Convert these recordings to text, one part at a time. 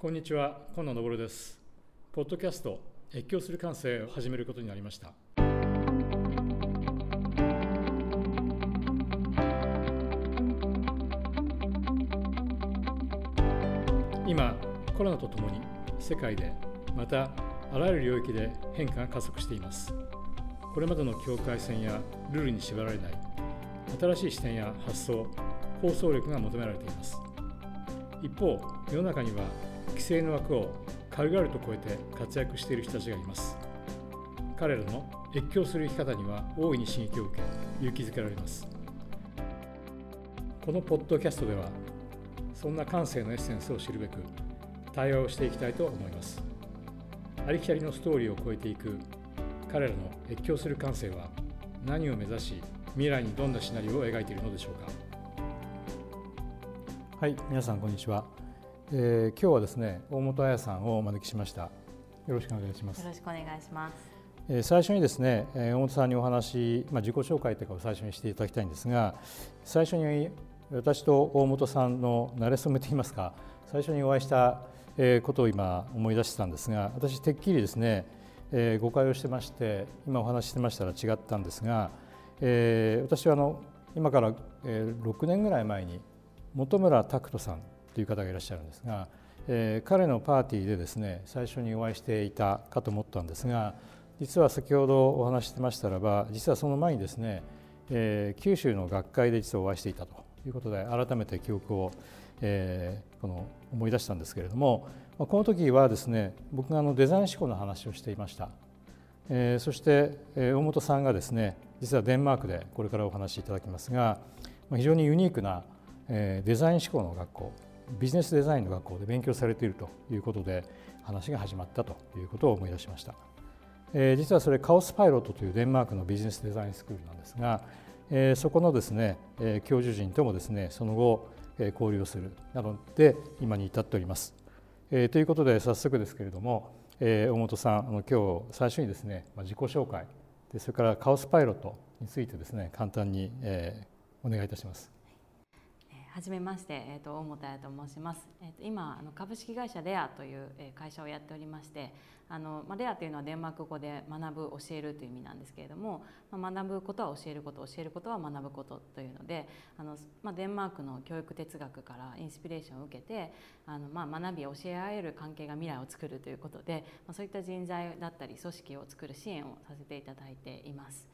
こんにちは、今野昇です。ポッドキャスト、越境する感性を始めることになりました。今、コロナとともに世界で、またあらゆる領域で変化が加速しています。これまでの境界線やルールに縛られない新しい視点や発想、構想力が求められています。一方、世の中には規制の枠を軽々と超えて活躍している人たちがいます。彼らの越境する生き方には大いに刺激を受け勇気づけられます。このポッドキャストではそんな感性のエッセンスを知るべく対話をしていきたいと思います。ありきたりのストーリーを超えていく彼らの越境する感性は何を目指し未来にどんなシナリオを描いているのでしょうか。はい皆さんこんにちは。えー、今日はですね大本彩さんをお招きしました。よろしくお願いします。よろしくお願いします、えー、最初にですね、えー、大本さんにお話まあ自己紹介というかを最初にしていただきたいんですが最初に私と大本さんの馴れ初めといいますか最初にお会いしたことを今思い出してたんですが私てっきりですね、えー、誤解をしてまして今お話ししてましたら違ったんですが、えー、私はあの今から6年ぐらい前に本村拓人さんという方がいらっしゃるんですが、えー、彼のパーティーでですね最初にお会いしていたかと思ったんですが実は先ほどお話してましたらば実はその前にですね、えー、九州の学会で実はお会いしていたということで改めて記憶を、えー、この思い出したんですけれどもこの時はですね僕があのデザイン思考の話をしていました、えー、そして、え、大本さんがですね実はデンマークでこれからお話しいただきますが非常にユニークな、え、デザイン思考の学校ビジネスデザインの学校で勉強されているということで話が始まったということを思い出しました、えー、実はそれカオスパイロットというデンマークのビジネスデザインスクールなんですが、えー、そこのですね、えー、教授陣ともですねその後、えー、交流をするなどで今に至っております、えー、ということで早速ですけれども、えー、大本さんあの今日最初にですね、まあ、自己紹介でそれからカオスパイロットについてですね簡単に、えー、お願いいたします。はじめまして、えーと、大本彩と申します。えーと、今あの株式会社レアという、え会社をやっておりまして、あのまあ、レアというのはデンマーク語で学ぶ教えるという意味なんですけれども、まあ、学ぶことは教えること教えることは学ぶことというのであの、まあ、デンマークの教育哲学からインスピレーションを受けてあの、まあ、学び教え合える関係が未来を作るということで、まあ、そういった人材だったり組織を作る支援をさせていただいています。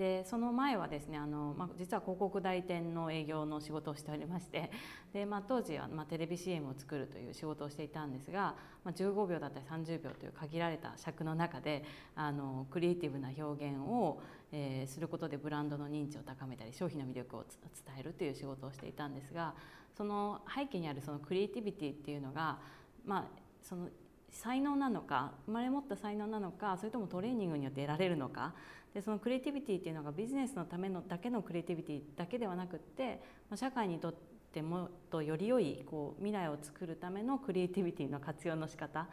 でその前はですねあの、まあ、実は広告代理店の営業の仕事をしておりまして で、まあ、当時は、まあ、テレビ CM を作るという仕事をしていたんですが、まあ、15秒だったり30秒という限られた尺の中であのクリエイティブな表現を、えー、することでブランドの認知を高めたり商品の魅力を伝えるという仕事をしていたんですがその背景にあるそのクリエイティビティっていうのが、まあ、その才能なのか生まれ持った才能なのかそれともトレーニングによって得られるのかでそのクリエイティビティっていうのがビジネスのためのだけのクリエイティビティだけではなくって社会にとってもっとより良いこう未来を作るためのクリエイティビティの活用の仕方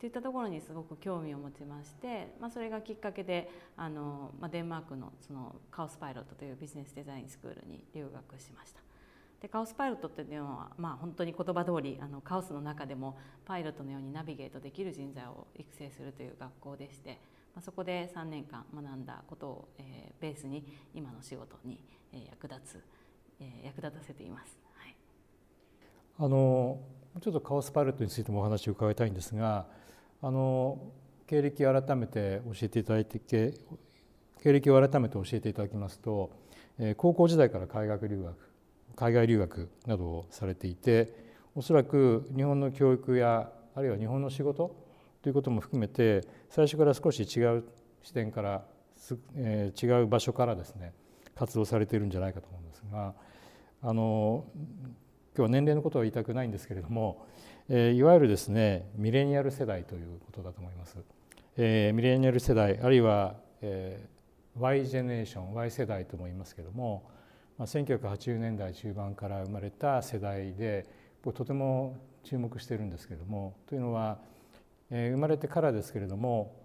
といったところにすごく興味を持ちまして、まあ、それがきっかけであの、まあ、デンマークのそのカオスパイロットというビジネスデザインスクールに留学しました。でカオスパイロットっていうのは、まあ、本当に言葉通りありカオスの中でもパイロットのようにナビゲートできる人材を育成するという学校でして、まあ、そこで3年間学んだことを、えー、ベースに今の仕事に、えー、役立つ、えー、役立たせています。はい、あのちょっとカオスパイロットについてもお話を伺いたいんですがあの経歴を改めて教えていただいて経歴を改めて教えていただきますと、えー、高校時代から海学留学海外留学などをされていておそらく日本の教育やあるいは日本の仕事ということも含めて最初から少し違う視点から、えー、違う場所からですね活動されているんじゃないかと思うんですがあの今日は年齢のことは言いたくないんですけれども、えー、いわゆるですねミレニアル世代ということだと思います。えー、ミレニアル世代あるいは、えー、Y ジェネレーション Y 世代とも言いますけどもまあ、1980年代中盤から生まれた世代で僕とても注目してるんですけれどもというのは、生まれてからですけれども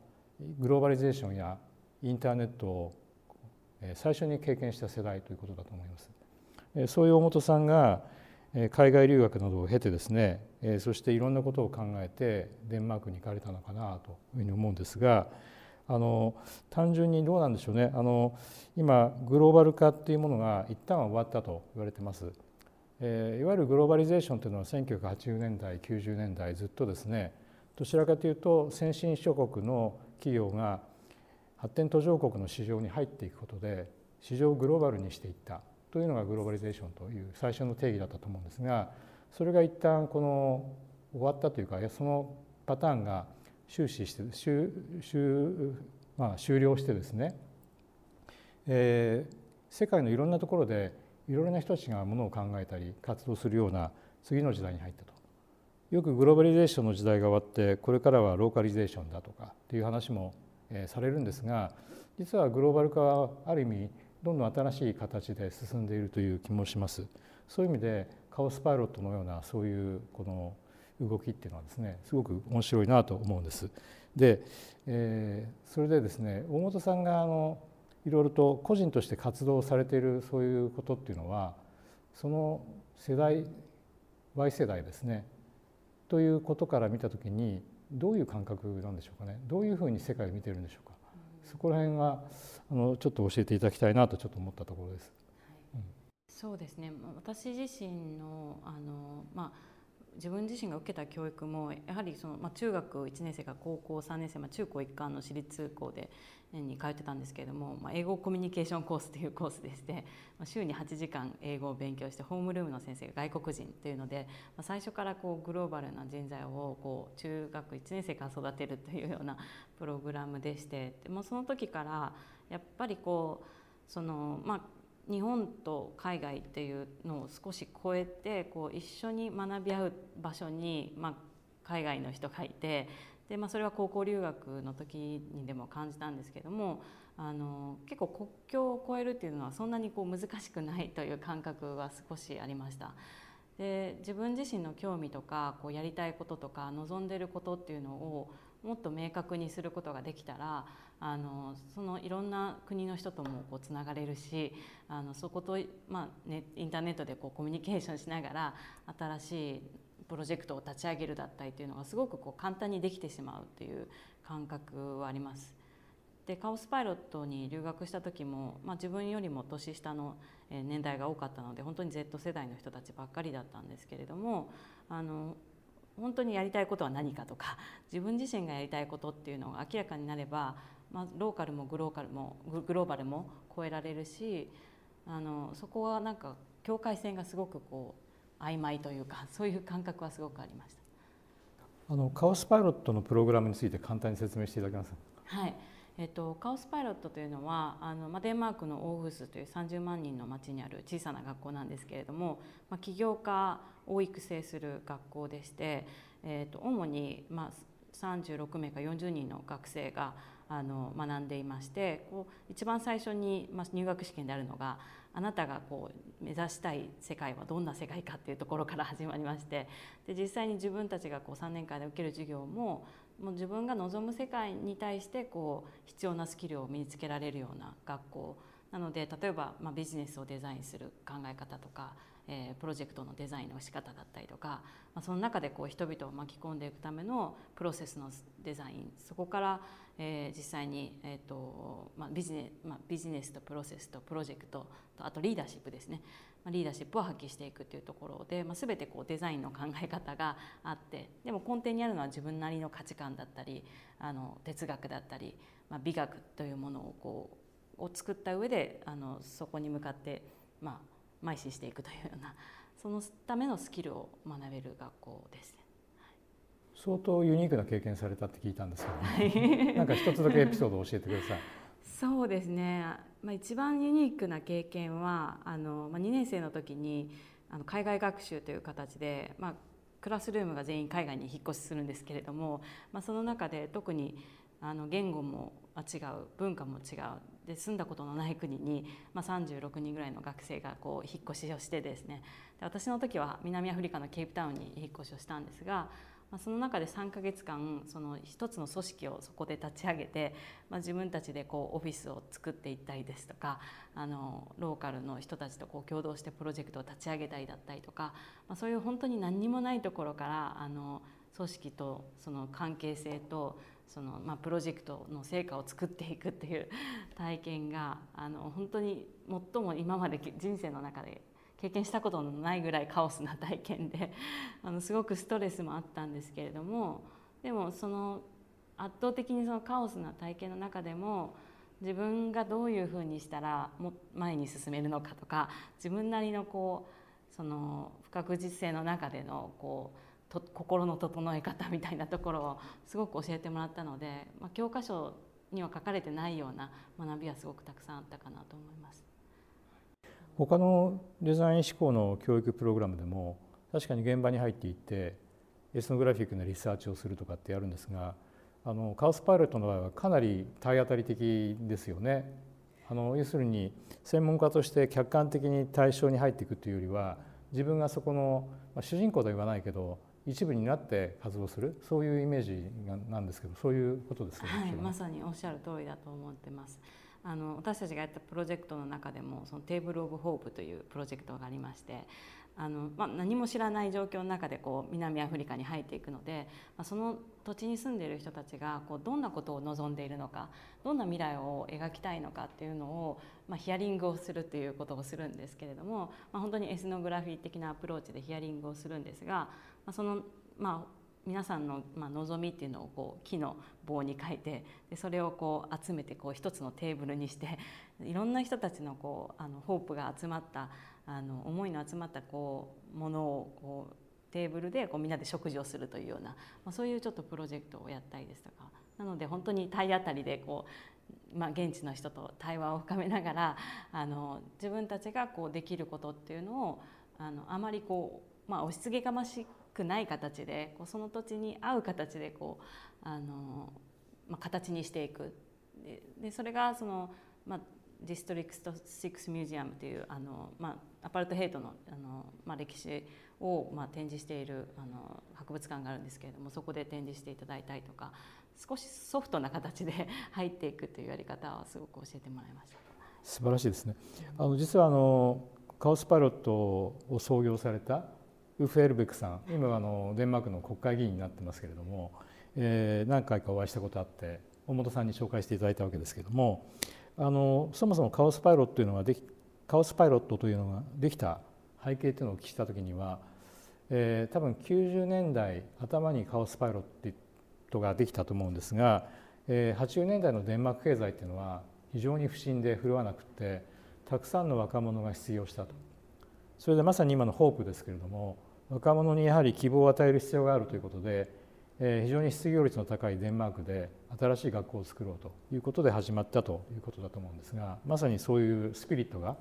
グローバリゼーションやインターネットを最初に経験した世代ということだと思います。そういう大本さんが海外留学などを経てですねそしていろんなことを考えてデンマークに行かれたのかなというふうに思うんですがあの単純にどうなんでしょうねあの今グローバル化っていうものが一旦は終わったと言われてます。えいわゆるグローバリゼーションというのは1980年代90年代ずっとですねどちらかというと先進諸国の企業が発展途上国の市場に入っていくことで市場をグローバルにしていったというのがグローバリゼーションという最初の定義だったと思うんですがそれが一旦この終わったというかそのパターンが終始して終終、まあ、終了してですね、えー、世界のいろんなところでいろいろな人たちがものを考えたり活動するような次の時代に入ったと。よくグローバリゼーションの時代が終わってこれからはローカリゼーションだとかっていう話も、されるんですが実はグローバル化はある意味どんどん新しい形で進んでいるという気もします。そういう意味でカオスパイロットのようなそういうこの動きっていうのはですねすごく面白いなと思うんです。で、えー、それでですね大本さんがあのいろいろと個人として活動されているそういうことっていうのはその世代 Y 世代ですねということから見た時にどういう感覚なんでしょうかね？どういうふうに世界を見てるんでしょうか、そこら辺はあのちょっと教えていただきたいなとちょっと思ったところです。はい、そうですね。私自身のあの、まあ自分自身が受けた教育もやはりその、まあ、中学1年生から高校3年生、まあ、中高一貫の私立校でに通ってたんですけれども、まあ、英語コミュニケーションコースというコースでして、まあ、週に8時間英語を勉強してホームルームの先生が外国人というので、まあ、最初からこうグローバルな人材をこう中学1年生から育てるというようなプログラムでしてでもその時からやっぱりこうそのまあ日本と海外っていうのを少し超えてこう一緒に学び合う場所に、まあ、海外の人がいてで、まあ、それは高校留学の時にでも感じたんですけどもあの結構国境を越えるっていうのはそんなにこう難しくないという感覚は少しありました。で自分自身の興味とかこうやりたいこととか望んでることっていうのをもっと明確にすることができたらあのそのいろんな国の人ともこうつながれるしあのそこと、まあね、インターネットでこうコミュニケーションしながら新しいプロジェクトを立ち上げるだったりというのがすごくこう簡単にできてしまうという感覚はあります。でカオスパイロットに留学した時も、まあ、自分よりも年下の年代が多かったので本当に Z 世代の人たちばっかりだったんですけれどもあの本当にやりたいことは何かとか自分自身がやりたいことっていうのが明らかになれば、まあ、ローカルもグローカルもグローバルも超えられるしあのそこはなんか境界線がすごくこう曖昧というかそういう感覚はすごくありました。あのカオスパイロットのプログラムについて簡単に説明していただけますはいえっと、カオスパイロットというのはあの、ま、デンマークのオーフスという30万人の町にある小さな学校なんですけれども、ま、起業家を育成する学校でして、えっと、主に、まあ、36名か40人の学生があの学んでいましてこう一番最初に、ま、入学試験であるのがあなたがこう目指したい世界はどんな世界かっていうところから始まりましてで実際に自分たちがこう3年間で受ける授業ももう自分が望む世界に対してこう必要なスキルを身につけられるような学校なので例えば、まあ、ビジネスをデザインする考え方とか、えー、プロジェクトのデザインの仕方だったりとか、まあ、その中でこう人々を巻き込んでいくためのプロセスのデザインそこから、えー、実際に、えーとまあ、ビジネまあ、ビジネスとプロセスとプロジェクトとあとリーダーシップですねリーダーシップを発揮していくというところで、まあ、全てこうデザインの考え方があってでも根底にあるのは自分なりの価値観だったりあの哲学だったり、まあ、美学というものをこうを作った上であのそこに向かって、まあ、邁進していくというようなそのためのスキルを学べる学校です、ね。相当ユニークな経験されたって聞いたんですけど、ね、なんか一つだけエピソードを教えてください。そうですね、まあ、一番ユニークな経験はあの、まあ、2年生の時にあの海外学習という形で、まあ、クラスルームが全員海外に引っ越しするんですけれども、まあ、その中で特にあの言語も違う文化も違うで住んだことのない国に、まあ、36人ぐらいの学生がこう引っ越しをしてですね。で私の時は南アフリカのケープタウンに引っ越しをしたんですがまあ、その中で3ヶ月間その一つの組織をそこで立ち上げて、まあ、自分たちでこうオフィスを作っていったりですとかあのローカルの人たちとこう共同してプロジェクトを立ち上げたりだったりとか、まあ、そういう本当に何にもないところからあの組織とその関係性とその、まあ、プロジェクトの成果を作っていくっていう体験があの本当に最も今まで人生の中で経験したことのないぐらいカオスな体験で あのすごくストレスもあったんですけれどもでもその圧倒的にそのカオスな体験の中でも自分がどういうふうにしたらも前に進めるのかとか自分なりのこうその不確実性の中でのこうと心の整え方みたいなところをすごく教えてもらったので、まあ、教科書には書かれてないような学びはすごくたくさんあったかなと思います。他のデザイン志向の教育プログラムでも確かに現場に入っていってエスノグラフィックなリサーチをするとかってやるんですがあのカオスパイロットの場合はかなり体当たり的ですよね。あの要するに専門家として客観的に対象に入っていくというよりは自分がそこの、まあ、主人公とは言わないけど一部になって活動するそういうイメージなんですけどそういうことですね、はい、まさにおっしゃる通りだと思ってます。あの私たちがやったプロジェクトの中でもそのテーブル・オブ・ホープというプロジェクトがありましてあの、まあ、何も知らない状況の中でこう南アフリカに入っていくので、まあ、その土地に住んでいる人たちがこうどんなことを望んでいるのかどんな未来を描きたいのかっていうのを、まあ、ヒアリングをするということをするんですけれども、まあ、本当にエスノグラフィー的なアプローチでヒアリングをするんですが、まあ、そのまあ皆さんの、望みっていうのをこう木の棒に書いてでそれをこう集めてこう一つのテーブルにして いろんな人たちのこうあのホープが集まったあの思いの集まったこうものをこうテーブルでこうみんなで食事をするというような、まあ、そういうちょっとプロジェクトをやったりですとか。なので本当に体当たりでこう、まあ、現地の人と対話を深めながらあの自分たちがこうできることっていうのをあのあまりこう、まあ、押し付けがましくない形でこうその土地に合う形でこうあの、まあ、形にしていくででそれがその、まあ、 District Six Museum というあの、まあ、アパルトヘイトのあの、まあ、歴史を、まあ、展示しているあの博物館があるんですけれどもそこで展示していただいたりとか少しソフトな形で 入っていくというやり方はすごく教えてもらいました。素晴らしいですね。あの実はあのカオスパイロットを創業されたウフエルベクさん今あのデンマークの国会議員になってますけれども、えー、何回かお会いしたことあって大本さんに紹介していただいたわけですけれどもあのそもそもカオスパイロットというのができカオスパイロットというのができた背景というのをお聞きした時には、えー、多分90年代頭にカオスパイロットができたと思うんですが、えー、80年代のデンマーク経済っていうのは非常に不振で振るわなくてたくさんの若者が失業したと。それでまさに今のホープですけれども若者にやはり希望を与える必要があるということで、えー、非常に失業率の高いデンマークで新しい学校を作ろうということで始まったということだと思うんですがまさにそういうスピリットが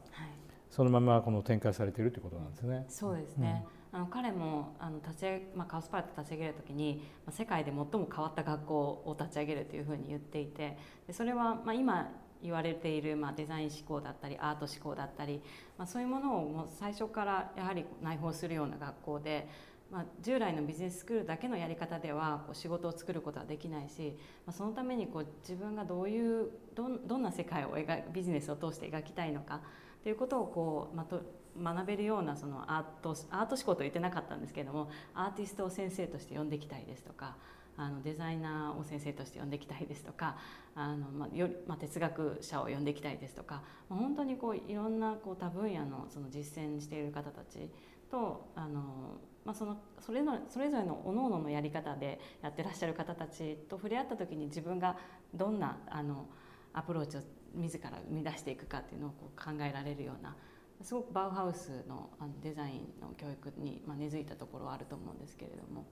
そのままこの展開されているということなんですね。そうですね、うん、あの彼もあの立ち上まあ、カウスパイロット立ち上げる時に、まあ、世界で最も変わった学校を立ち上げるというふうに言っていてでそれは、まあ、今言われている、まあ、デザイン思考だったりアート思考だったり、まあ、そういうものをもう最初からやはり内包するような学校で、まあ、従来のビジネススクールだけのやり方ではこう仕事を作ることはできないし、まあ、そのためにこう自分がどういうどどんな世界を描ビジネスを通して描きたいのかということをこう、まと学べるようなそのアートアート思考と言ってなかったんですけれどもアーティストを先生として呼んできたいですとか。あのデザイナーを先生として呼んでいきたいですとかあの、まあ、より、まあ、哲学者を呼んでいきたいですとか、まあ、本当にこういろんなこう多分野のその実践している方たちとあの、まあ、そのそれぞれそれぞれの各々のやり方でやってらっしゃる方たちと触れ合った時に自分がどんなあのアプローチを自ら生み出していくかっていうのをこう考えられるようなすごくバウハウスのデザインの教育に、根付いたところはあると思うんですけれども。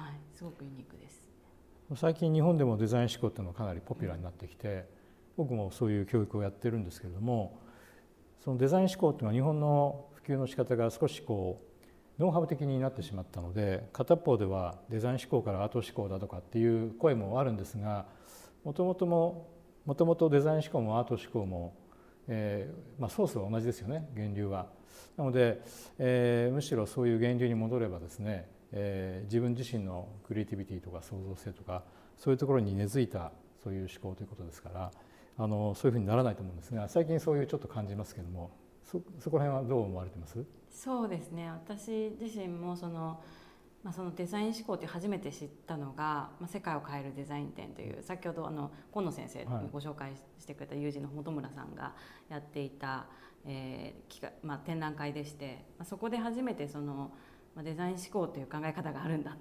はい、すごくユニークです最近日本でもデザイン思考っていうのがかなりポピュラーになってきて僕もそういう教育をやってるんですけれどもそのデザイン思考っていうのは日本の普及の仕方が少しこうノウハウ的になってしまったので片方ではデザイン思考からアート思考だとかっていう声もあるんですがもともとももともとデザイン思考もアート思考も、えーまあ、ソースは同じですよね源流は。なので、えー、むしろそういう源流に戻ればですねえー、自分自身のクリエイティビティとか創造性とかそういうところに根付いたそういう思考ということですからあのそういうふうにならないと思うんですが最近そういうちょっと感じますけどもそそこら辺はどう思われてます？そうですね。私自身もそのまあ、そのデザイン思考って初めて知ったのが「まあ、世界を変えるデザイン展」という先ほどあの今野先生にご紹介してくれた友人の本村さんがやっていた、えーまあ、展覧会でして、まあ、そこで初めてその、まあ、デザイン思考という考え方があるんだ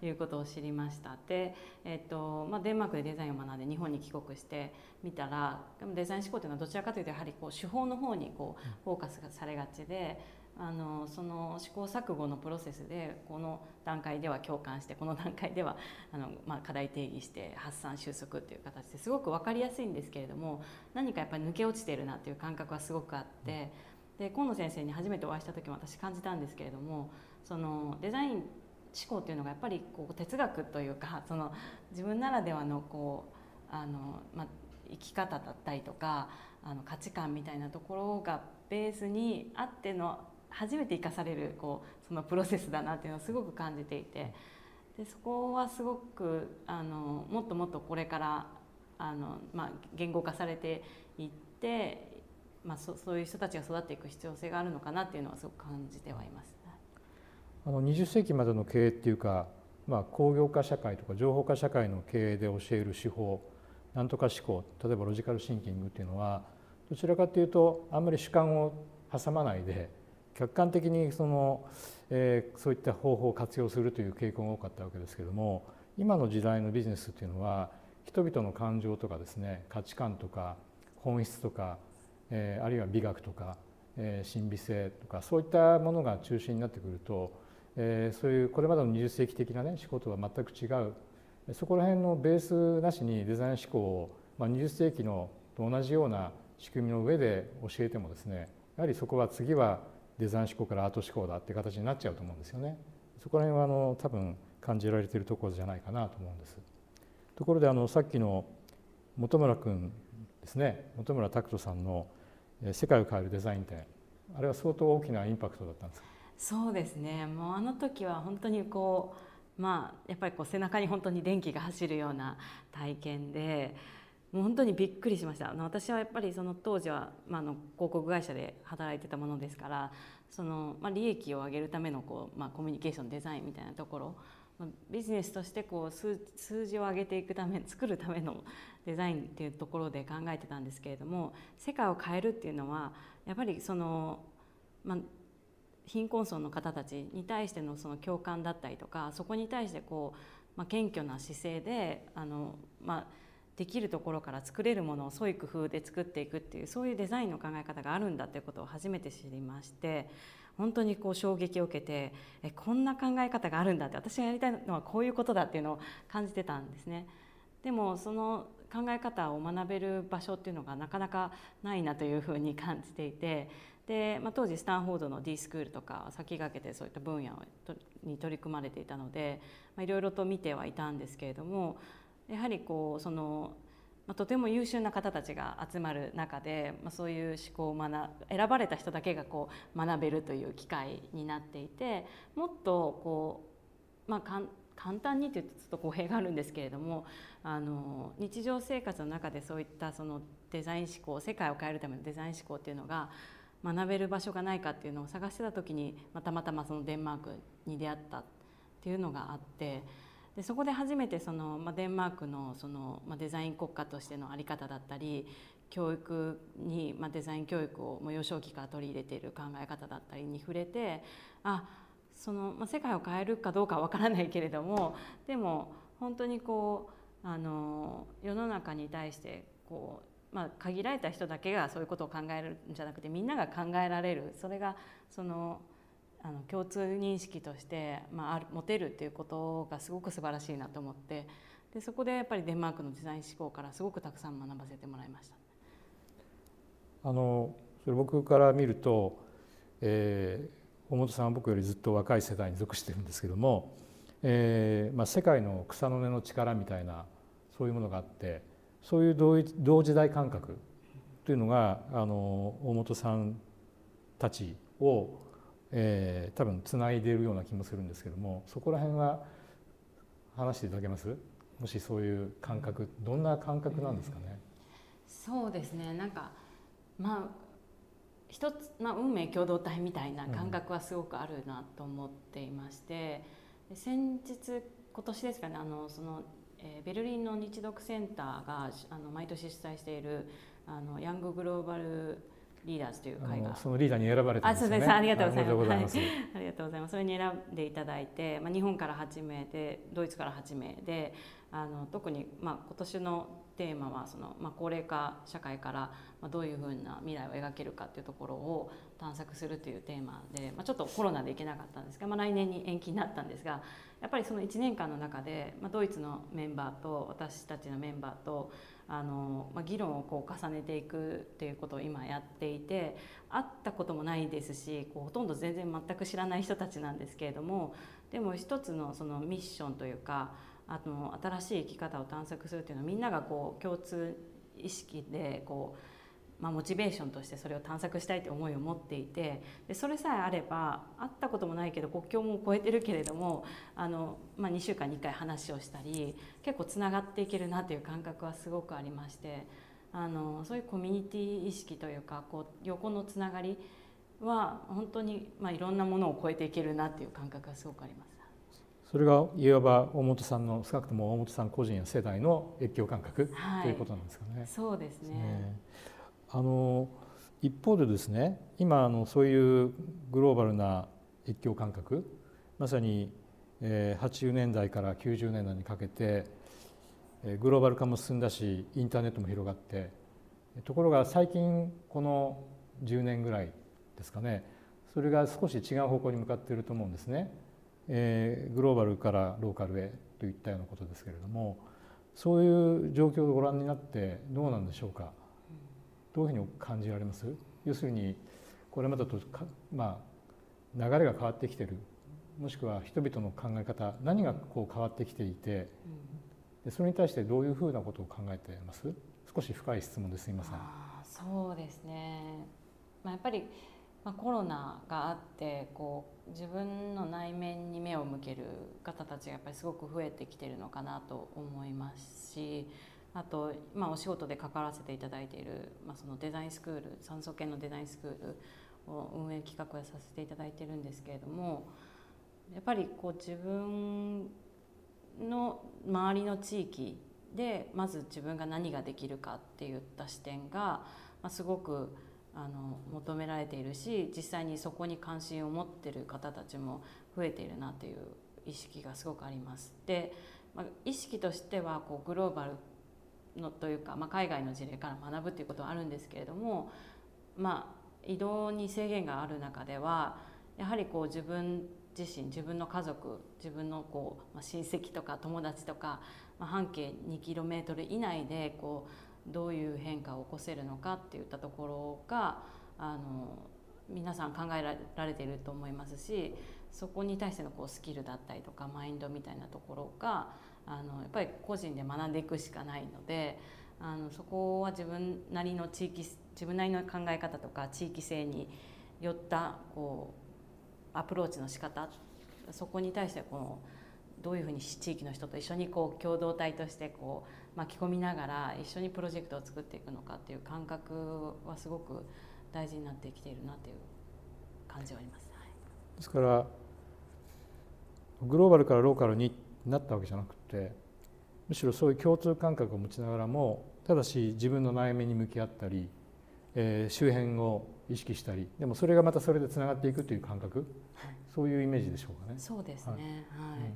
ということを知りましたで、えーとまあ、デンマークでデザインを学んで日本に帰国してみたらデザイン思考というのはどちらかというとやはりこう手法の方にこうフォーカスがされがちで。あのその試行錯誤のプロセスでこの段階では共感してこの段階ではあの、まあ、課題定義して発散収束っていう形ですごく分かりやすいんですけれども何かやっぱり抜け落ちてるなっていう感覚はすごくあってで河野先生に初めてお会いした時も私感じたんですけれどもそのデザイン思考っていうのがやっぱりこう哲学というかその自分ならではのこうあの、まあ、生き方だったりとかあの価値観みたいなところがベースにあっての初めて生かされるこうそのプロセスだなっていうのをすごく感じていてでそこはすごくあのもっともっとこれからあの、まあ、言語化されていって、まあ、そそういう人たちが育っていく必要性があるのかなっていうのはすごく感じてはいます。あの20世紀までの経営っていうか、まあ、工業化社会とか情報化社会の経営で教える手法なんとか思考例えばロジカルシンキングっていうのはどちらかというとあんまり主観を挟まないで客観的にその、えー、そういった方法を活用するという傾向が多かったわけですけども今の時代のビジネスっていうのは人々の感情とかですね価値観とか本質とか、えー、あるいは美学とか、えー、神秘性とかそういったものが中心になってくると、え、そういうこれまでの20世紀的なね思考とは全く違うそこら辺のベースなしにデザイン思考を、ま、20世紀のと同じような仕組みの上で教えてもですねやはりそこは次はデザイン思考からアート思考だって形になっちゃうと思うんですよね。そこら辺はあの多分感じられているところじゃないかなと思うんです。ところであのさっきの本村君ですね本村拓人さんの「世界を変えるデザイン展」あれは相当大きなインパクトだったんですかそうですね。もうあの時は本当にこうまあやっぱりこう背中に本当に電気が走るような体験でもう本当にびっくりしました。私はやっぱりその当時は、まあ、の広告会社で働いてたものですからその、まあ、利益を上げるためのこう、まあ、コミュニケーションデザインみたいなところ、ま、ビジネスとしてこう数数字を上げていくため作るためのデザインっていうところで考えてたんですけれども世界を変えるっていうのはやっぱりその、まあ、貧困層の方たちに対してのその共感だったりとかそこに対してこう、まあ、謙虚な姿勢であの、まあ、できるところから作れるものを創意工夫で作っていくっていうそういうデザインの考え方があるんだっていうことを初めて知りまして本当にこう衝撃を受けてえこんな考え方があるんだって私がやりたいのはこういうことだっていうのを感じてたんですね。でもその考え方を学べる場所っていうのがなかなかないなというふうに感じていてで、まあ、当時スタンフォードの D スクールとか先駆けてそういった分野に取り組まれていたので、いろいろと見てはいたんですけれどもやはりこうその、まあ、とても優秀な方たちが集まる中で、まあ、そういう思考を学選ばれた人だけがこう学べるという機会になっていてもっとこう、まあ、簡単にというとちょっと語弊があるんですけれどもあの日常生活の中でそういったそのデザイン思考世界を変えるためのデザイン思考っていうのが学べる場所がないかっていうのを探してた時に、ま、たまたまそのデンマークに出会ったっていうのがあってでそこで初めてその、まあ、デンマークのその、まあ、デザイン国家としての在り方だったり教育に、まあ、デザイン教育をもう幼少期から取り入れている考え方だったりに触れてあその、まあ、世界を変えるかどうかは分からないけれどもでも本当にこうあの世の中に対してこう、まあ、限られた人だけがそういうことを考えるんじゃなくてみんなが考えられるそれがそのあの共通認識として、まあ、ある持てるっていうことがすごく素晴らしいなと思ってでそこでやっぱりデンマークのデザイン思考からすごくたくさん学ばせてもらいました。あのそれ僕から見ると、えー、大本さんは僕よりずっと若い世代に属してるんですけども、えーまあ、世界の草の根の力みたいなそういうものがあってそういう同同時代感覚というのがあの大本さんたちをえー、多分つないでいるような気もするんですけどもそこら辺は話していただけます？もしそういう感覚どんな感覚なんですかね、そうですね。なんかまあ一つ、まあ、運命共同体みたいな感覚はすごくあるなと思っていまして、うん、先日今年ですかねあのその、えー、ベルリンの日読センターがあの毎年主催しているあのヤンググローバルリーダーズという会がそのリーダーに選ばれたんですね。あ、ありがとうございます。はい、ありがとうございます。それに選んでいただいて、まあ日本から8名で、ドイツから8名で、あの特にまあ今年のテーマはそのまあ高齢化社会からまあどういうふうな未来を描けるかというところを探索するというテーマで、まあちょっとコロナで行けなかったんですが、まあ来年に延期になったんですが、やっぱりその1年間の中で、まあドイツのメンバーと私たちのメンバーとあの、まあ、議論をこう重ねていくっていうことを今やっていて会ったこともないですしこうほとんど全然全く知らない人たちなんですけれどもでも一つのそのミッションというかあの新しい生き方を探索するっていうのはみんながこう共通意識でこうまあ、モチベーションとしてそれを探索したいという思いを持っていてでそれさえあれば会ったこともないけど国境も越えてるけれどもあの、まあ、2週間に1回話をしたり結構つながっていけるなという感覚はすごくありましてあのそういうコミュニティ意識というかこう横のつながりは本当に、まあ、いろんなものを超えていけるなという感覚がすごくあります。それがいわば大本さんの少なくとも大本さん個人や世代の越境感覚、はい、ということなんですかね。そうですね。ねあの一方でですね今あのそういうグローバルな越境感覚まさに、え、80年代から90年代にかけて、え、グローバル化も進んだしインターネットも広がってところが最近この10年ぐらいですかねそれが少し違う方向に向かっていると思うんですね。えー、グローバルからローカルへといったようなことですけれどもそういう状況をご覧になってどうなんでしょうか？どういうふうに感じられます？要するにこれまでとまあ、流れが変わってきてる。もしくは人々の考え方何がこう変わってきていて、でそれに対してどういうふうなことを考えています？少し深い質問ですみません。そうですね、まあ、やっぱり、まあ、コロナがあってこう自分の内面に目を向ける方たちがやっぱりすごく増えてきてるのかなと思いますしあと、まあ、お仕事で関わらせていただいている、まあ、そのデザインスクール酸素系のデザインスクールを運営企画をさせていただいてるんですけれどもやっぱりこう自分の周りの地域でまず自分が何ができるかっていった視点が、まあ、すごくあの求められているし実際にそこに関心を持ってる方たちも増えているなという意識がすごくあります。で、まあ、意識としてはこうグローバルのというか、まあ、海外の事例から学ぶということはあるんですけれども、まあ、移動に制限がある中ではやはりこう自分自身自分の家族自分のこう、まあ、親戚とか友達とか、まあ、半径 2km 以内でこうどういう変化を起こせるのかっていったところがあの皆さん考えられていると思いますしそこに対してのこうスキルだったりとかマインドみたいなところがあのやっぱり個人で学んでいくしかないのであのそこは自分なりの地域自分なりの考え方とか地域性によったこうアプローチの仕方そこに対してこのどういうふうに地域の人と一緒にこう共同体としてこう巻き込みながら一緒にプロジェクトを作っていくのかっていう感覚はすごく大事になってきているなという感じはあります。はい、ですからグローバルからローカルになったわけじゃなくてむしろそういう共通感覚を持ちながらもただし自分の内面に向き合ったり、えー、周辺を意識したりでもそれがまたそれでつながっていくという感覚、はい、そういうイメージでしょうかね。そうですね、はい、はいうんうん、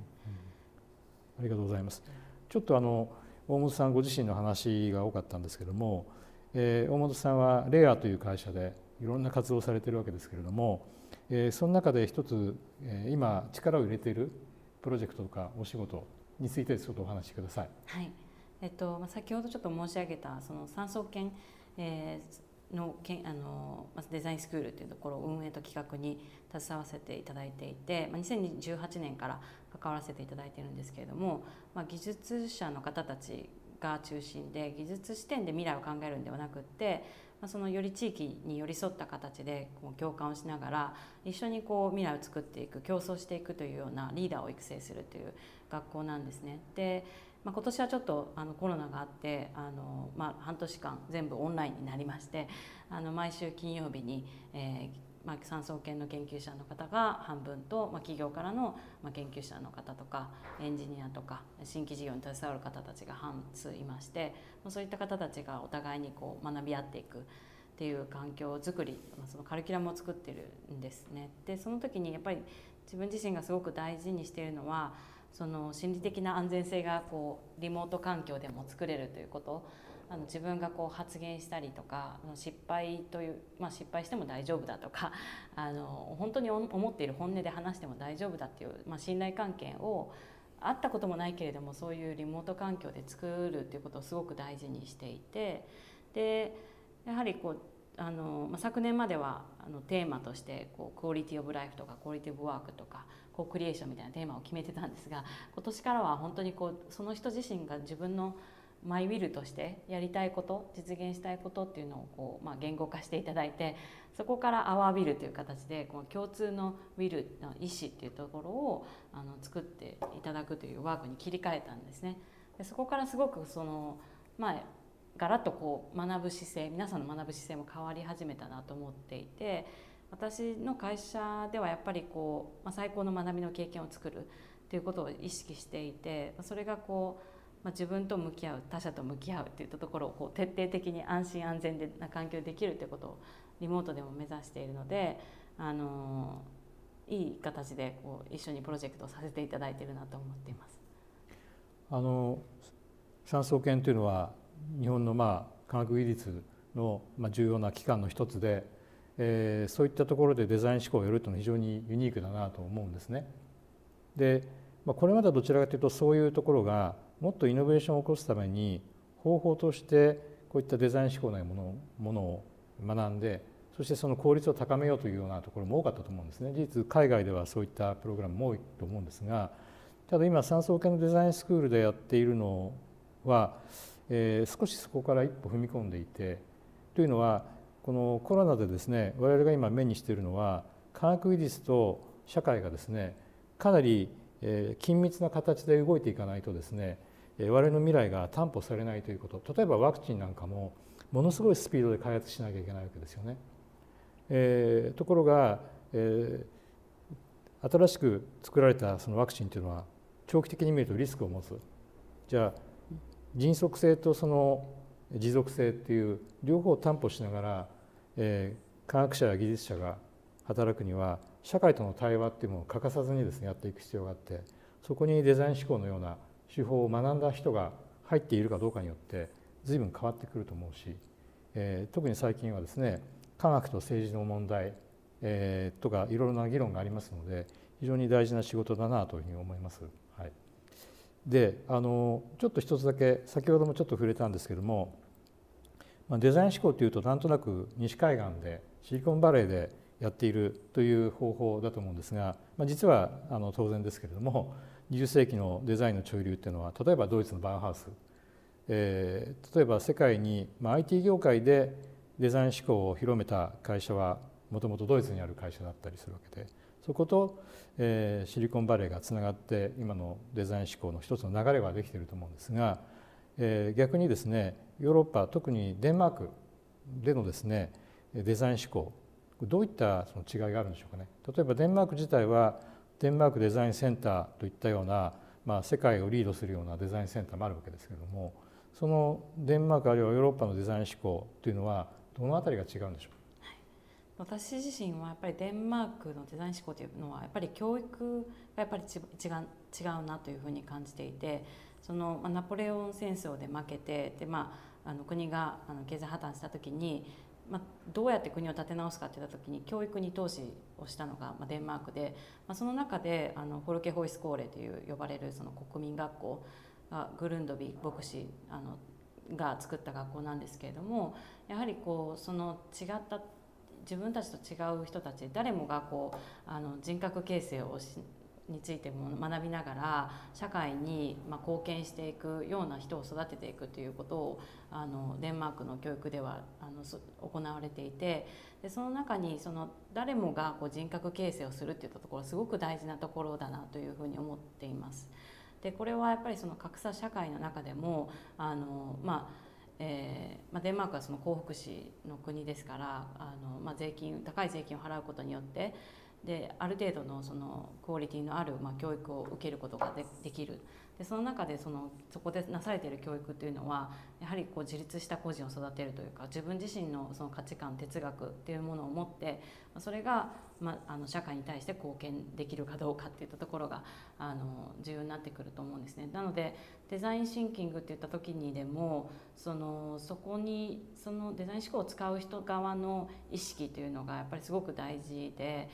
ありがとうございます。ちょっとあの大本さんご自身の話が多かったんですけれども、えー、大本さんはレアという会社でいろんな活動をされているわけですけれども、えー、その中で一つ、えー、今力を入れているプロジェクトとかお仕事についてちょっとお話しください。はいえっとま、先ほどちょっと申し上げたその産総研、えー、のけあのまデザインスクールというところを運営と企画に携わせていただいていて、まあ、2018年から関わらせていただいているんですけれども、まあ、技術者の方たちが中心で技術視点で未来を考えるんではなくってまあ、そのより地域に寄り添った形でこう共感をしながら一緒にこう未来を作っていく競争していくというようなリーダーを育成するという学校なんですね。でまあ、今年はちょっとあのコロナがあってあの、まあ、半年間全部オンラインになりましてあの毎週金曜日に、えーまあ、産総研の研究者の方が半分と、まあ、企業からの、ま、研究者の方とかエンジニアとか新規事業に携わる方たちが半数いまして、まあ、そういった方たちがお互いにこう学び合っていくっていう環境づくり、まあ、そのカリキュラムを作ってるんですね。でその時にやっぱり自分自身がすごく大事にしているのはその心理的な安全性がこうリモート環境でも作れるということあの自分がこう発言したりとか失敗という、まあ、失敗しても大丈夫だとか あの本当に思っている本音で話しても大丈夫だっていう、まあ、信頼関係を会ったこともないけれどもそういうリモート環境で作るっていうことをすごく大事にしていてでやはりこうあの、ま、昨年まではあのテーマとしてこうクオリティオブライフとかクオリティオブワークとかこうクリエーションみたいなテーマを決めてたんですが今年からは本当にこうその人自身が自分のマイウィルとしてやりたいこと実現したいことっていうのをこう、まあ、言語化していただいてそこからアワーウィルという形でこの共通のウィルの意思っていうところをあの作っていただくというワークに切り替えたんですね。でそこからすごくその、まあ、ガラッとこう学ぶ姿勢皆さんの学ぶ姿勢も変わり始めたなと思っていて私の会社ではやっぱりこう、まあ、最高の学びの経験を作るっていうことを意識していてそれがこうまあ、自分と向き合う他者と向き合うっていったところをこう徹底的に安心安全な環境でできるということをリモートでも目指しているので、あのいい形でこう一緒にプロジェクトをさせていただいているなと思っています。あの産総研というのは日本のまあ科学技術のまあ重要な機関の一つで、えー、そういったところでデザイン思考をやるというのは非常にユニークだなと思うんですね。で、まあ、これまではどちらかというとそういうところがもっとイノベーションを起こすために方法としてこういったデザイン思考のものものを学んでそしてその効率を高めようというようなところも多かったと思うんですね。事実海外ではそういったプログラムも多いと思うんですがただ今産総系のデザインスクールでやっているのは、えー、少しそこから一歩踏み込んでいてというのはこのコロナでですね我々が今目にしているのは科学技術と社会がですねかなり緊密な形で動いていかないとですね我々の未来が担保されないということ例えばワクチンなんかもものすごいスピードで開発しなきゃいけないわけですよね。えー、ところが、えー、新しく作られたそのワクチンというのは長期的に見るとリスクを持つじゃあ迅速性とその持続性っていう両方を担保しながら、えー、科学者や技術者が働くには社会との対話っていうものを欠かさずにですねやっていく必要があってそこにデザイン思考のような手法を学んだ人が入っているかどうかによって随分変わってくると思うし、えー、特に最近はですね科学と政治の問題、えー、とかいろいろな議論がありますので非常に大事な仕事だなというふうに思います。はい、であのちょっと一つだけ先ほどもちょっと触れたんですけども、まあ、デザイン思考というとなんとなく西海岸でシリコンバレーでやっているという方法だと思うんですが、まあ、実はあの当然ですけれども20世紀のデザインの潮流っていうのは例えばドイツのバウハウス、えー、例えば世界に、まあ、IT 業界でデザイン思考を広めた会社はもともとドイツにある会社だったりするわけでそこと、えー、シリコンバレーがつながって今のデザイン思考の一つの流れはできていると思うんですが、えー、逆にですねヨーロッパ特にデンマークでのですねデザイン思考どういったその違いがあるんでしょうかね例えばデンマーク自体はデンマークデザインセンターといったような、まあ、世界をリードするようなデザインセンターもあるわけですけれどもそのデンマークあるいはヨーロッパのデザイン思考というのはどのあたりが違うんでしょう？か、私自身はやっぱりデンマークのデザイン思考というのはやっぱり教育がやっぱり違う違うなというふうに感じていてその、まあ、ナポレオン戦争で負けてで、まあ、あの国があの経済破綻した時にまあ、どうやって国を立て直すかっていった時に教育に投資をしたのが、ま、デンマークで、まあ、その中であのフォルケホイスコーレという呼ばれるその国民学校がグルンドビ牧師あのが作った学校なんですけれどもやはりこうその違った自分たちと違う人たち誰もがこうあの人格形成をしについても学びながら社会にま貢献していくような人を育てていくということをあのデンマークの教育ではあの行われていてでその中にその誰もがこう人格形成をするっていったところすごく大事なところだなというふうに思っています。でこれはやっぱりその格差社会の中でもあの、まあえーまあ、デンマークはその幸福祉の国ですからあの、まあ、税金高い税金を払うことによってである程度のそのクオリティのある、まあ、教育を受けることがでできるでその中でそのそこでなされている教育というのはやはりこう自立した個人を育てるというか自分自身のその価値観哲学っていうものを持ってそれが、まあ、あの社会に対して貢献できるかどうかっていったところがあの重要になってくると思うんですね。なのでデザインシンキングっていった時にでもそのそこにそのデザイン思考を使う人側の意識というのがやっぱりすごく大事で。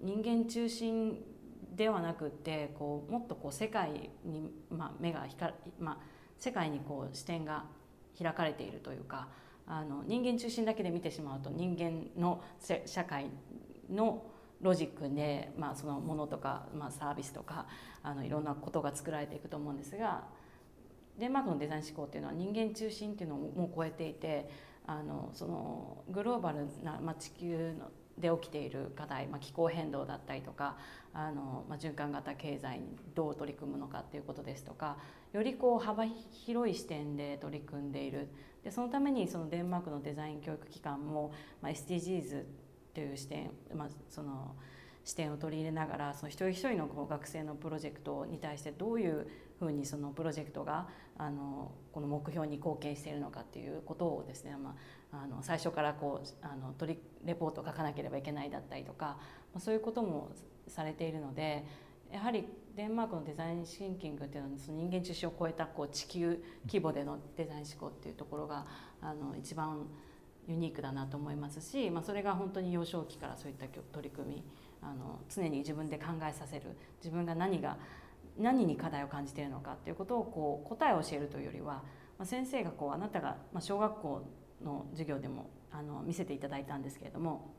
人間中心ではなくってこうもっとこう世界に、まあ、目が光、まあ、世界にこう視点が開かれているというかあの人間中心だけで見てしまうと人間の社会のロジックで、まあ、そのものとか、まあ、サービスとかあのいろんなことが作られていくと思うんですがデンマークのデザイン思考っていうのは人間中心っていうのをもう超えていてあのそのグローバルな、まあ、地球ので起きている課題、まあ、気候変動だったりとかあの、まあ、循環型経済にどう取り組むのかっていうことですとかよりこう幅広い視点で取り組んでいる。でそのためにそのデンマークのデザイン教育機関も、まあ、SDGs という視点、まあ、その視点を取り入れながらその一人一人のこう学生のプロジェクトに対してどういうふうにそのプロジェクトがあのこの目標に貢献しているのかっていうことをですね、まあ、あの最初からこうあの取りレポートを書かなければいけないだったりとか、そういうこともされているのでやはりデンマークのデザインシンキングっていうのはその人間中心を超えたこう地球規模でのデザイン思考っていうところがあの一番ユニークだなと思いますし、まあ、それが本当に幼少期からそういった取り組みあの常に自分で考えさせる自分が何が何に課題を感じているのかっていうことをこう答えを教えるというよりは、まあ、先生がこうあなたが、まあ、小学校の授業でもあの見せていただいたんですけれども、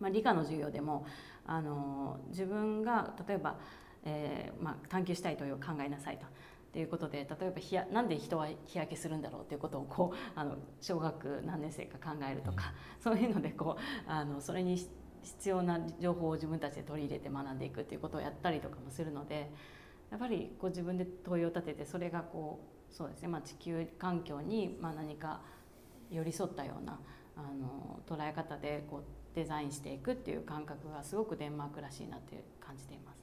まあ、理科の授業でもあの自分が例えば、えーまあ、探求したい問いを考えなさいと。ということで例えば日やなんで人は日焼けするんだろうということをこうあの小学何年生か考えるとか、そういうのでこうあのそれに必要な情報を自分たちで取り入れて学んでいくっていうことをやったりとかもするのでやっぱりこう自分で問いを立ててそれがこうそうですね、まあ、地球環境にまあ何か寄り添ったようなあの捉え方でこうデザインしていくっていう感覚がすごくデンマークらしいなって感じています。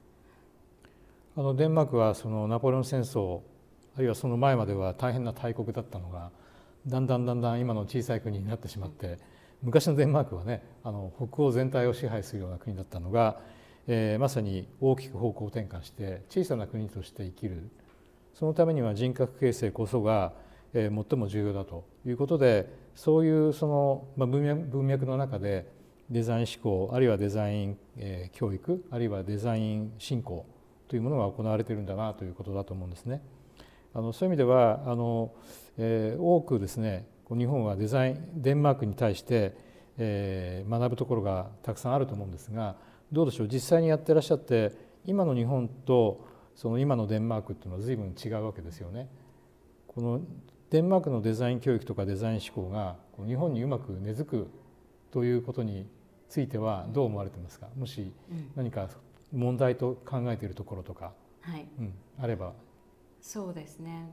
あのデンマークはそのナポレオン戦争あるいはその前までは大変な大国だったのがだんだんだんだん今の小さい国になってしまって、昔のデンマークはねあの北欧全体を支配するような国だったのがえー、まさに大きく方向転換して小さな国として生きるそのためには人格形成こそが、最も重要だということでそういうその、ま、文脈の中でデザイン思考あるいはデザイン、え、教育あるいはデザイン振興というものが行われているんだなということだと思うんですね。あのそういう意味ではあの、えー、多くですね日本はデザインデンマークに対して、えー、学ぶところがたくさんあると思うんですがどうでしょう？実際にやってらっしゃって今の日本とその今のデンマークっていうのは随分違うわけですよね。このデンマークのデザイン教育とかデザイン思考が日本にうまく根付くということについてはどう思われてますか？もし何か問題と考えているところとか、はい。うん、あれば。そうですね。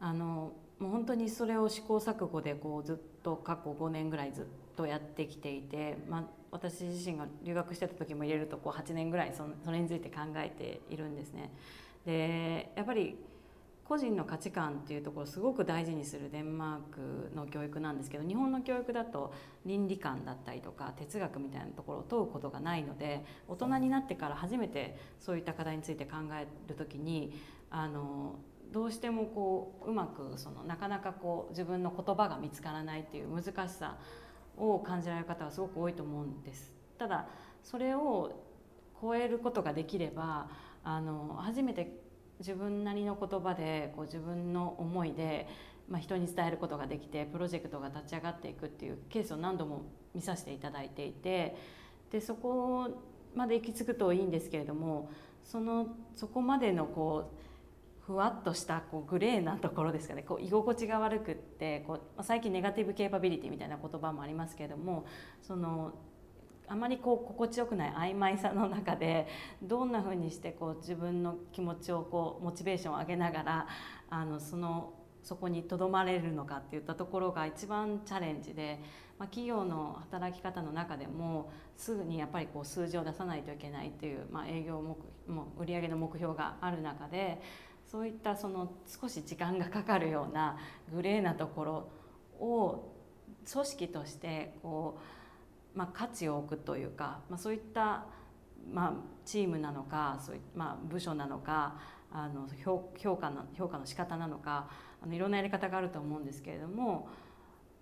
あのもう本当にそれを試行錯誤でこうずっと過去5年ぐらいずっとやってきていて、まあ、私自身が留学してた時も入れるとこう8年ぐらいそのそれについて考えているんですね。でやっぱり個人の価値観っていうところをすごく大事にするデンマークの教育なんですけど日本の教育だと倫理観だったりとか哲学みたいなところを問うことがないので大人になってから初めてそういった課題について考える時にあのどうしてもこううまくそのなかなかこう自分の言葉が見つからないっていう難しさを感じられる方はすごく多いと思うんです。ただそれを超えることができればあの初めて自分なりの言葉でこう自分の思いで、まあ、人に伝えることができてプロジェクトが立ち上がっていくっていうケースを何度も見させていただいていてでそこまで行き着くといいんですけれどもそのそこまでのこうふわっとしたこうグレーなところですかねこう居心地が悪くってこう最近ネガティブケーパビリティみたいな言葉もありますけれどもそのあまりこう心地よくない曖昧さの中でどんなふうにしてこう自分の気持ちをこうモチベーションを上げながらあのそのそこにとどまれるのかっていったところが一番チャレンジで、まあ、企業の働き方の中でもすぐにやっぱりこう数字を出さないといけないっていう、まあ、営業目も売上の目標がある中でそういったその少し時間がかかるようなグレーなところを組織としてこう、まあ、価値を置くというか、まあ、そういった、まあ、チームなのかそうい、まあ、部署なのかあの評価の評価の仕方なのかあのいろんなやり方があると思うんですけれども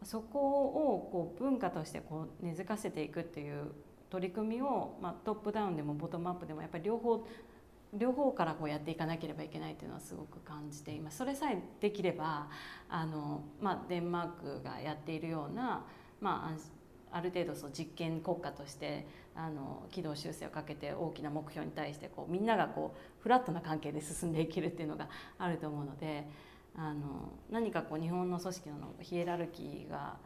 そこをこう文化としてこう根付かせていくっていう取り組みを、まあ、トップダウンでもボトムアップでもやっぱり両方両方からこうやっていかなければいけないというのはすごく感じています。それさえできればあの、まあ、デンマークがやっているような、まあ、ある程度その実験国家としてあの軌道修正をかけて大きな目標に対してこうみんながこうフラットな関係で進んでいけるっていうのがあると思うのであの何かこう日本の組織のヒエラルキーが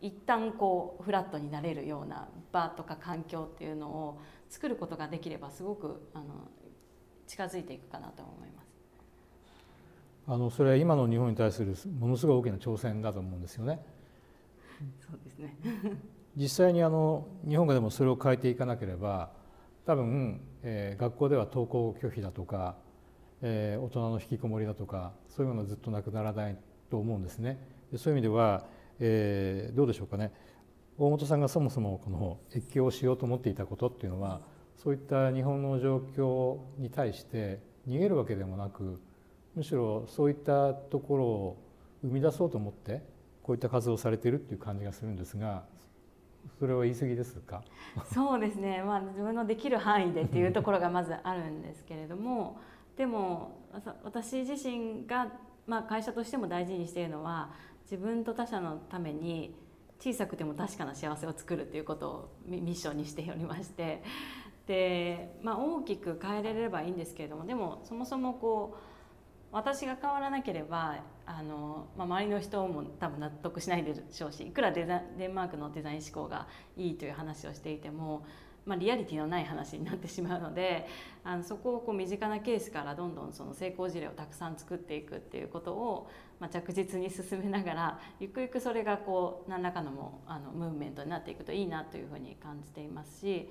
一旦こうフラットになれるような場とか環境っていうのを作ることができればすごくあの近づいていくかなと思います。あのそれは今の日本に対するものすごい大きな挑戦だと思うんですよね。そうですね。実際にあの日本がでもそれを変えていかなければ多分、えー、学校では登校拒否だとかえー、大人の引きこもりだとかそういうのがずっとなくならないと思うんですね。でそういう意味では、えー、どうでしょうかね。大本さんがそもそもこの越境をしようと思っていたことっていうのはそういった日本の状況に対して逃げるわけでもなくむしろそういったところを生み出そうと思ってこういった活動をされているっていう感じがするんですがそれは言い過ぎですか？そうですね、まあ、自分のできる範囲でっていうところがまずあるんですけれどもでも私自身が、まあ、会社としても大事にしているのは自分と他者のために小さくても確かな幸せを作るということをミッションにしておりまして。で、まあ、大きく変えられればいいんですけれどもでもそもそもこう私が変わらなければあの、まあ、周りの人も多分納得しないでしょうしいくらデザデンマークのデザイン思考がいいという話をしていてもまあ、リアリティのない話になってしまうのであのそこをこう身近なケースからどんどんその成功事例をたくさん作っていくっていうことを、まあ、着実に進めながらゆくゆくそれがこう何らかのもあのムーブメントになっていくといいなというふうに感じていますし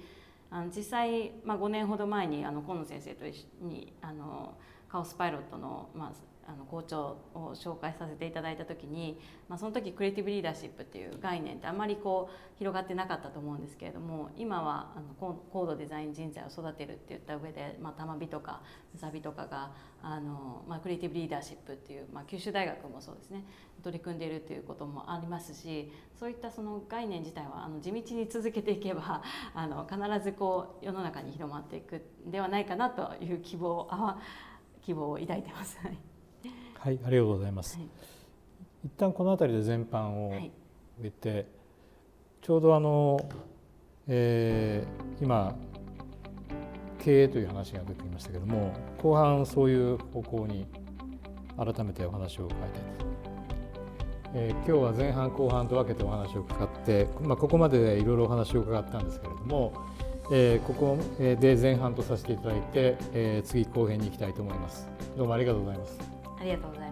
あの実際、まあ、5年ほど前にあの河野先生と一緒にあのカオスパイロットの、まあ、あの校長を紹介させていただいた時に、まあ、その時クリエイティブリーダーシップっていう概念ってあまりこう広がってなかったと思うんですけれども今はあの高度デザイン人材を育てるって言った上で、まあ、たまびとかむさびとかがあの、まあ、クリエイティブリーダーシップっていう、まあ、九州大学もそうですね取り組んでいるっていうこともありますしそういったその概念自体はあの地道に続けていけばあの必ずこう世の中に広まっていくんではないかなという希望あ希望を抱いてます。はい、ありがとうございます。はい、一旦この辺りで全般を終えて、はい、ちょうどあの、えー、今経営という話が出てきましたけども後半そういう方向に改めてお話を伺いたいです。えー、今日は前半後半と分けてお話を伺って、まあ、ここまででいろいろお話を伺ったんですけれども、えー、ここで前半とさせていただいて、えー、次後編に行きたいと思います。どうもありがとうございます。ありがとうございます